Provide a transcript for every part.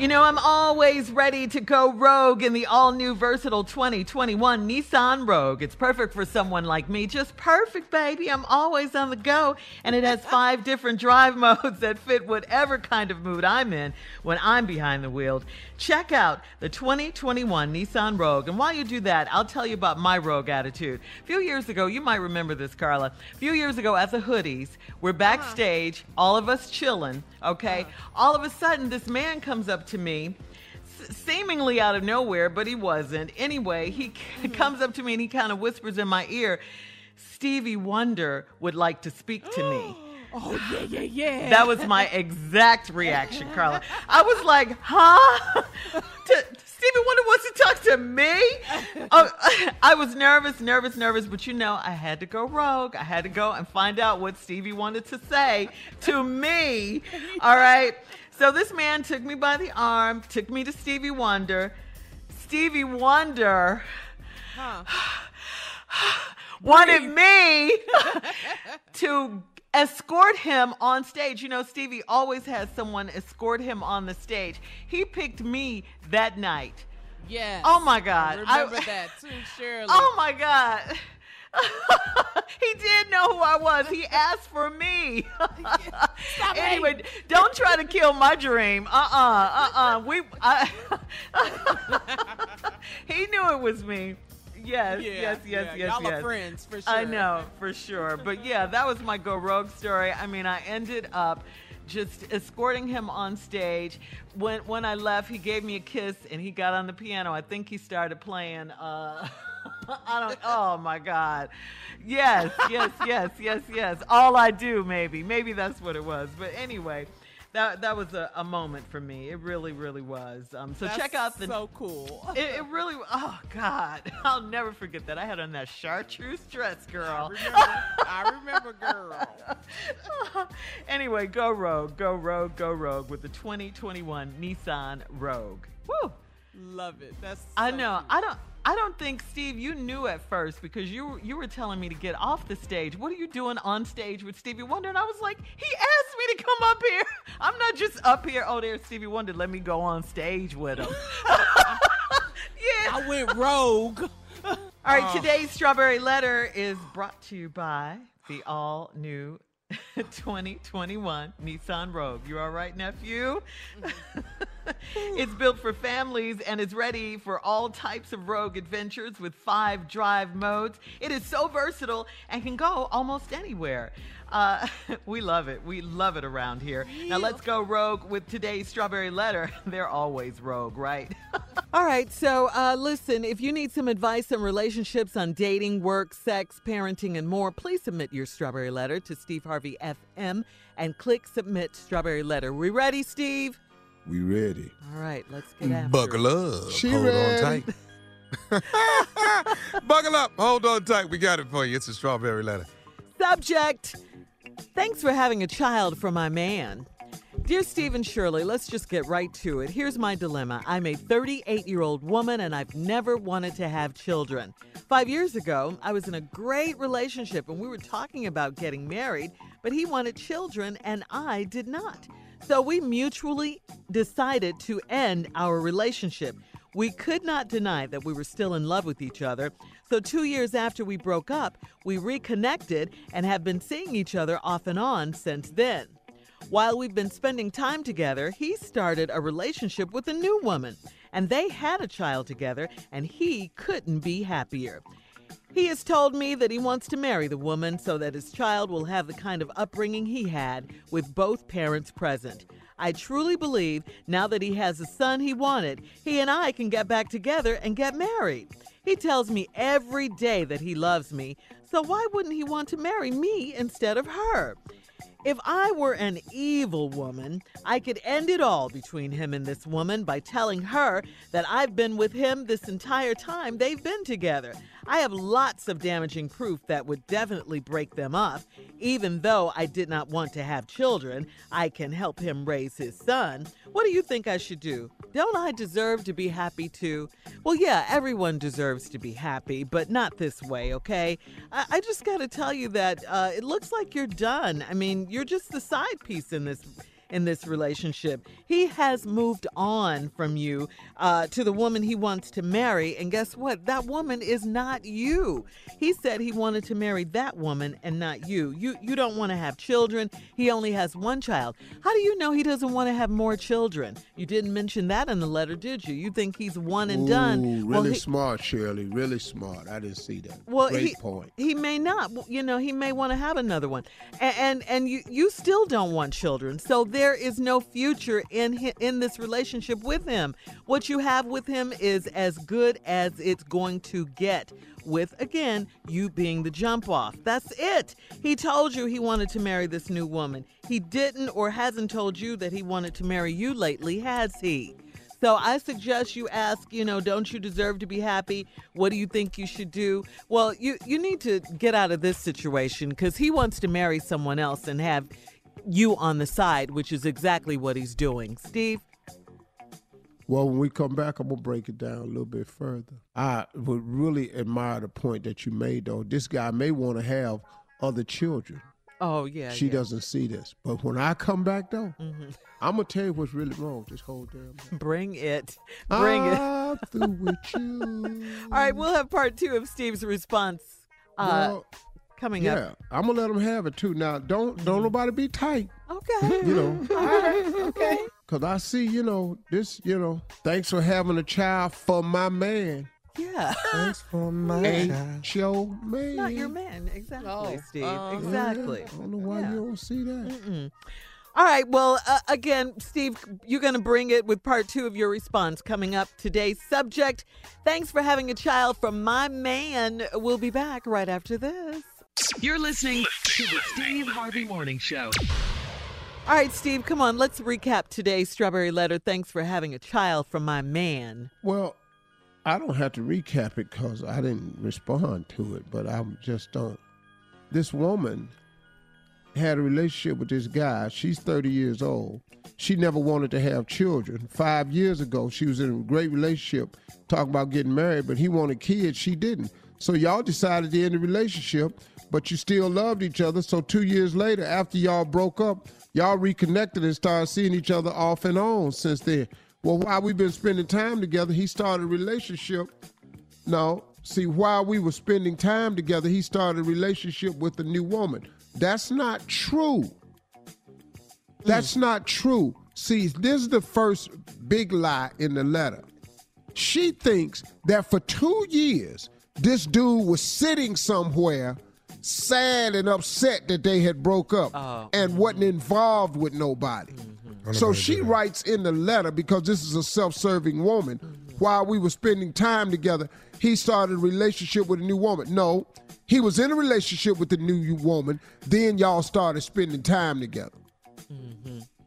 You know, I'm always ready to go rogue in the all new versatile 2021 Nissan Rogue. It's perfect for someone like me. Just perfect, baby. I'm always on the go. And it has five different drive modes that fit whatever kind of mood I'm in when I'm behind the wheel. Check out the 2021 Nissan Rogue. And while you do that, I'll tell you about my rogue attitude. A few years ago, you might remember this, Carla. A few years ago at the Hoodies, we're uh-huh. backstage, all of us chilling, okay? Uh-huh. All of a sudden, this man comes up to me seemingly out of nowhere, but he wasn't. Anyway, he mm-hmm. comes up to me and he kind of whispers in my ear, Stevie Wonder would like to speak to me. Oh yeah, yeah, yeah. That was my exact reaction, Carla. I was like, huh? To- Stevie Wonder wants to talk to me? Oh, I was nervous, nervous, nervous, but you know, I had to go rogue. I had to go and find out what Stevie wanted to say to me. All right. So this man took me by the arm, took me to Stevie Wonder. Stevie Wonder wanted me to escort him on stage. You know, Stevie always has someone escort him on the stage. He picked me that night. Yes. Oh my God. I remember I- that too, Shirley. Oh my God. he did know who I was. He asked for me. Anyway, hating. don't try to kill my dream. Uh uh-uh, uh uh We. I, he knew it was me. Yes, Yeah, yes, yes, yeah. yes, Y'all are friends, for sure. I know for sure. But yeah, that was my go rogue story. I mean, I ended up just escorting him on stage. When when I left, he gave me a kiss and he got on the piano. I think he started playing. Uh, I don't. Oh my God. Yes, yes, yes, yes, yes. All I do, maybe, maybe that's what it was. But anyway. That, that was a, a moment for me. It really, really was. Um, so That's check out the so cool. it, it really. Oh God, I'll never forget that. I had on that chartreuse dress, I girl. remember, I remember, girl. anyway, go rogue, go rogue, go rogue with the 2021 Nissan Rogue. Woo! Love it. That's. I know. cute. I don't. I don't think Steve, you knew at first because you you were telling me to get off the stage. What are you doing on stage with Stevie Wonder? And I was like, he asked me to come up here. I'm not just up here. Oh, there's Stevie Wonder. Let me go on stage with him. Yeah, I went rogue. All right, uh. today's strawberry letter is brought to you by the all new 2021 Nissan Rogue. You all right, nephew? Mm-hmm. it's built for families and is ready for all types of rogue adventures with five drive modes. It is so versatile and can go almost anywhere. Uh, we love it. We love it around here. Now let's go rogue with today's strawberry letter. They're always rogue, right? All right. So uh, listen, if you need some advice on relationships, on dating, work, sex, parenting, and more, please submit your strawberry letter to Steve Harvey FM and click submit strawberry letter. We ready, Steve? We ready. All right. Let's get after Buckle it. up. She Hold ready. on tight. Buckle up. Hold on tight. We got it for you. It's a strawberry letter. Subject Thanks for having a child for my man. Dear Stephen Shirley, let's just get right to it. Here's my dilemma. I'm a 38 year old woman and I've never wanted to have children. Five years ago, I was in a great relationship and we were talking about getting married, but he wanted children and I did not. So we mutually decided to end our relationship. We could not deny that we were still in love with each other. So, two years after we broke up, we reconnected and have been seeing each other off and on since then. While we've been spending time together, he started a relationship with a new woman, and they had a child together, and he couldn't be happier. He has told me that he wants to marry the woman so that his child will have the kind of upbringing he had with both parents present. I truly believe now that he has the son he wanted, he and I can get back together and get married. He tells me every day that he loves me, so why wouldn't he want to marry me instead of her? If I were an evil woman, I could end it all between him and this woman by telling her that I've been with him this entire time they've been together. I have lots of damaging proof that would definitely break them up. Even though I did not want to have children, I can help him raise his son. What do you think I should do? Don't I deserve to be happy too? Well, yeah, everyone deserves to be happy, but not this way, okay? I, I just got to tell you that uh, it looks like you're done. I mean, you're just the side piece in this in this relationship. He has moved on from you uh, to the woman he wants to marry, and guess what? That woman is not you. He said he wanted to marry that woman and not you. You you don't want to have children. He only has one child. How do you know he doesn't want to have more children? You didn't mention that in the letter, did you? You think he's one and done? Ooh, Well, really he- smart, Shirley. Really smart. I didn't see that. well, Great he, point. he may not. You know, he may want to have another one, and and, and you you still don't want children. So there is no future in in this relationship with him. What you have with him is as good as it's going to get. With again, you being the jump off. That's it. He told you he wanted to marry this new woman. He didn't or hasn't told you that he wanted to marry you lately, has he? So I suggest you ask, you know, don't you deserve to be happy? What do you think you should do? Well, you you need to get out of this situation cuz he wants to marry someone else and have you on the side, which is exactly what he's doing. Steve, Well, when we come back, I'm gonna break it down a little bit further. I would really admire the point that you made, though. This guy may want to have other children. oh yeah. she yeah. doesn't see this, but when I come back, though, I'm gonna tell you what's really wrong with this whole damn. thing. Bring it. Bring it. I'm through with you. All right, we'll have part 2 of Steve's response uh Well, coming up. yeah, I'm gonna let them have it too. Now, don't don't nobody be tight. Okay. You know. All right. Okay. Cause I see, you know, this, you know, thanks for having a child for my man. Yeah. Thanks for my Ain't your man. Not your man. Exactly, Oh, Steve. uh-huh. exactly. I don't know why Yeah. you don't see that. All right. Well, uh, again, Steve, you're going to bring it with part two of your response coming up. Today's subject Thanks for having a child from my man. We'll be back right after this. You're listening to the Steve Harvey Morning Show. All right, Steve, come on. Let's recap today's strawberry letter. Thanks for having a child from my man. Well, I don't have to recap it because I didn't respond to it, but I just don't. This woman had a relationship with this guy. She's 30 years old. She never wanted to have children. Five years ago, she was in a great relationship, talking about getting married, but he wanted kids. She didn't. So y'all decided to end the relationship, but you still loved each other. So two years later, after y'all broke up, y'all reconnected and started seeing each other off and on since then. Well, while we've been spending time together, he started a relationship No. See, while we were spending time together, he started a relationship with a new woman. That's not true. That's hmm. not true. See, this is the first big lie in the letter. She thinks that for two years, this dude was sitting somewhere sad and upset that they had broke up oh, and mm-hmm. wasn't involved with nobody. Mm-hmm. So she writes in the letter because this is a self-serving woman. Mm-hmm. While we were spending time together, he started a relationship with a new woman. No, he was in a relationship with the new woman. Then y'all started spending time together.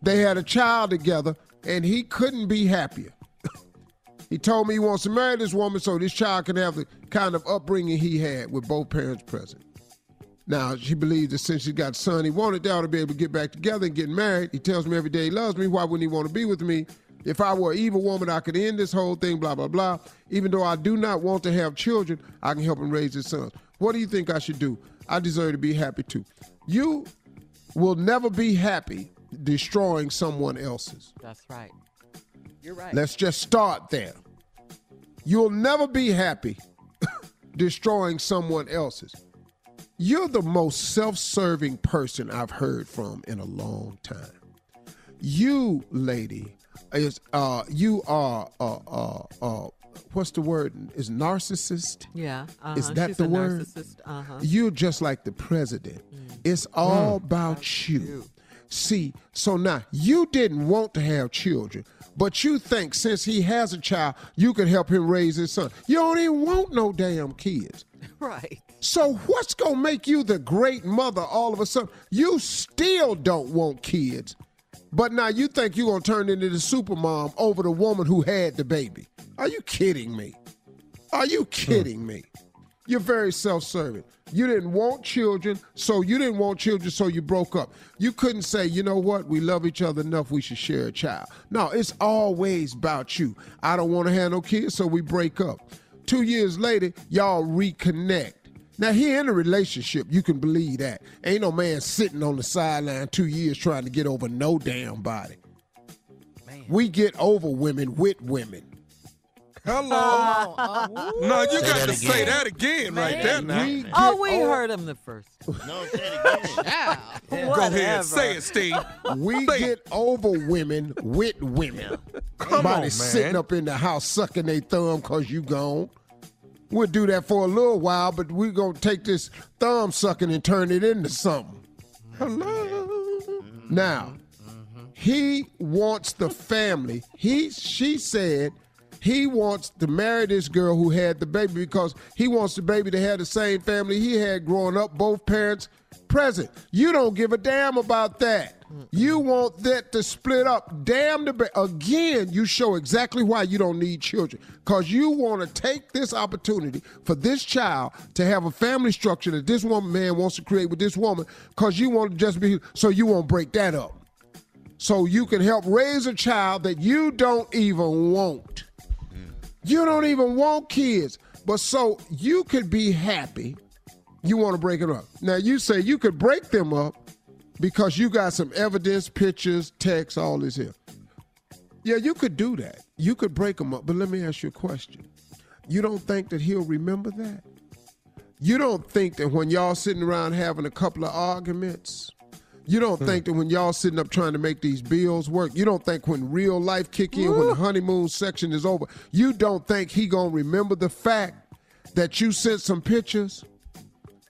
They had a child together, and he couldn't be happier. he told me he wants to marry this woman so this child can have the kind of upbringing he had with both parents present. Now, she believes that since she got a son he wanted, they ought to be able to get back together and get married. He tells me every day he loves me. Why wouldn't he want to be with me? If I were an evil woman, I could end this whole thing, blah, blah, blah. Even though I do not want to have children, I can help him raise his sons. What do you think I should do? I deserve to be happy too. You will never be happy destroying someone else's. That's right. You're right. Let's just start there. You'll never be happy destroying someone else's. You're the most self serving person I've heard from in a long time. You, lady, is uh you are uh uh uh what's the word? Is narcissist? Yeah. Uh-huh. Is that She's the word? narcissist. Uh-huh. You're just like the president. It's all about you. See, so now you didn't want to have children, but you think since he has a child, you can help him raise his son. You don't even want no damn kids. Right. So what's gonna make you the great mother all of a sudden? You still don't want kids, but now you think you're gonna turn into the super mom over the woman who had the baby. Are you kidding me? Are you hmm. kidding me? You're very self-serving. You didn't want children, so you didn't want children, so you broke up. You couldn't say, you know what, we love each other enough, we should share a child. No, it's always about you. I don't want to have no kids, so we break up. Two years later, y'all reconnect. Now he in a relationship, you can believe that. Ain't no man sitting on the sideline two years trying to get over no damn body. We get over women with women. Hello. no, you Say got that to say that again right there now. We Oh, we over- heard him the first. No, say it again. Go ahead, and say it, Steve. We Say get over women with women. Come on, Somebody man. sitting up in the house sucking their thumb because you gone. We'll do that for a little while, but we're going to take this thumb sucking and turn it into something. Hello. Now, he wants the family. He, she said, he wants to marry this girl who had the baby because he wants the baby to have the same family he had growing up, both parents present. You don't give a damn about that. You want that to split up. Damn the ba- again. You show exactly why you don't need children because you want to take this opportunity for this child to have a family structure that this woman man wants to create with this woman because you want to just be so you won't break that up so you can help raise a child that you don't even want. You don't even want kids, but so you could be happy. You want to break it up. Now you say you could break them up because you got some evidence, pictures, text, all this here. Yeah, you could do that. You could break them up, but let me ask you a question. You don't think that he'll remember that? You don't think that when y'all sitting around having a couple of arguments, you don't think that when y'all sitting up trying to make these bills work, you don't think when real life kick in, when the honeymoon section is over, you don't think he gonna remember the fact that you sent some pictures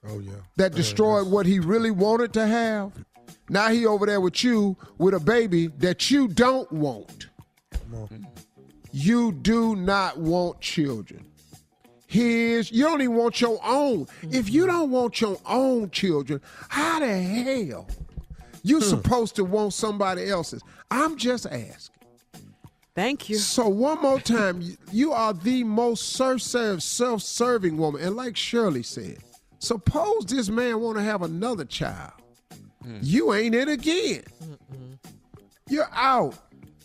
Oh, yeah. that destroyed what he really wanted to have? Now he over there with you with a baby that you don't want. You do not want children. His, you don't even want your own. If you don't want your own children, how the hell you hmm. supposed to want somebody else's? I'm just asking. Thank you. So one more time, you- are the most self-serving woman, and like Shirley said, suppose this man want to have another child, hmm. you ain't it again. You're out.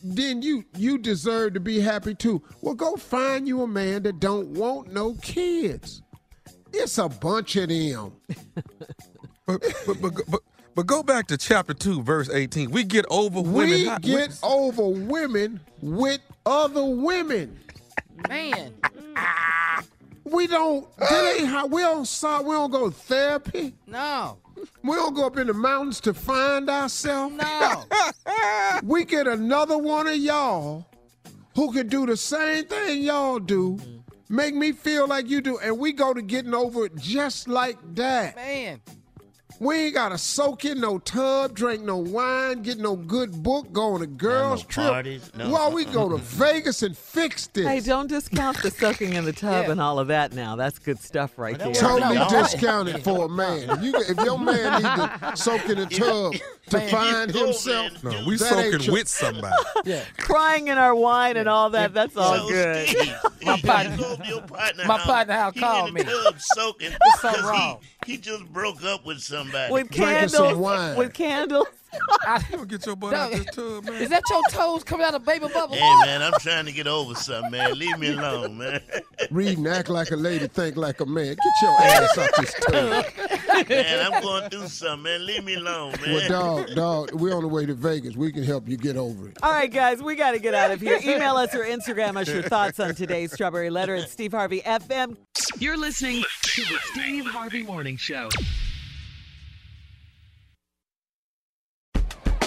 Then you you deserve to be happy too. Well, go find you a man that don't want no kids. It's a bunch of them. But, but, but, but, but go back to chapter 2, verse 18. We get over women. We get what- over women with other women. Man, ah. We don't. That ain't how we don't. saw- We don't go to therapy. No. We don't go up in the mountains to find ourselves. No. we get another one of y'all who can do the same thing y'all do, mm-hmm. make me feel like you do, and we go to getting over it just like that. Man. We ain't gotta soak in no tub, drink no wine, get no good book, go on a girls' no trip. parties, no- Well, we go to Vegas and fix this. Hey, don't discount the soaking in the tub Yeah. and all of that now. That's good stuff right there. totally No. discounted for a man. If, you, if your man need to soak in a tub to Man, find himself. No, we That soaking your- with somebody. Yeah. Crying in our wine and all that, that's all so good. Steve, My partner- go over partner my house, partner house he called in the me. Tub soaking so 'cause wrong. He, he just broke up with somebody. With Drinking some candles. wine. With candles. I, You get your butt out this tub, man. is that your toes coming out of baby bubble? Hey man, I'm trying to get over something, man. Leave me alone, man. read and act like a lady, think like a man. Get your ass out this tub. man, I'm going through something, man. Leave me alone, man. Well, dog, dog, we're on the way to Vegas. We can help you get over it. All right, guys, we got to get out of here. Email us or Instagram us your thoughts on today's Strawberry Letter at Steve Harvey FM. You're listening to the Steve Harvey Morning Show.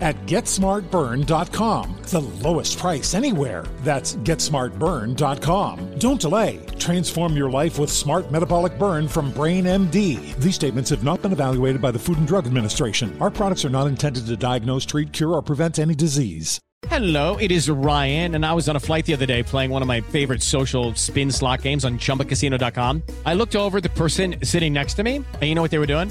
at GetSmartBurn.com. The lowest price anywhere. That's GetSmartBurn.com. Don't delay. Transform your life with Smart Metabolic Burn from Brain MD. These statements have not been evaluated by the Food and Drug Administration. Our products are not intended to diagnose, treat, cure, or prevent any disease. Hello, it is Ryan, and I was on a flight the other day playing one of my favorite social spin slot games on chumbacasino.com. I looked over the person sitting next to me, and you know what they were doing?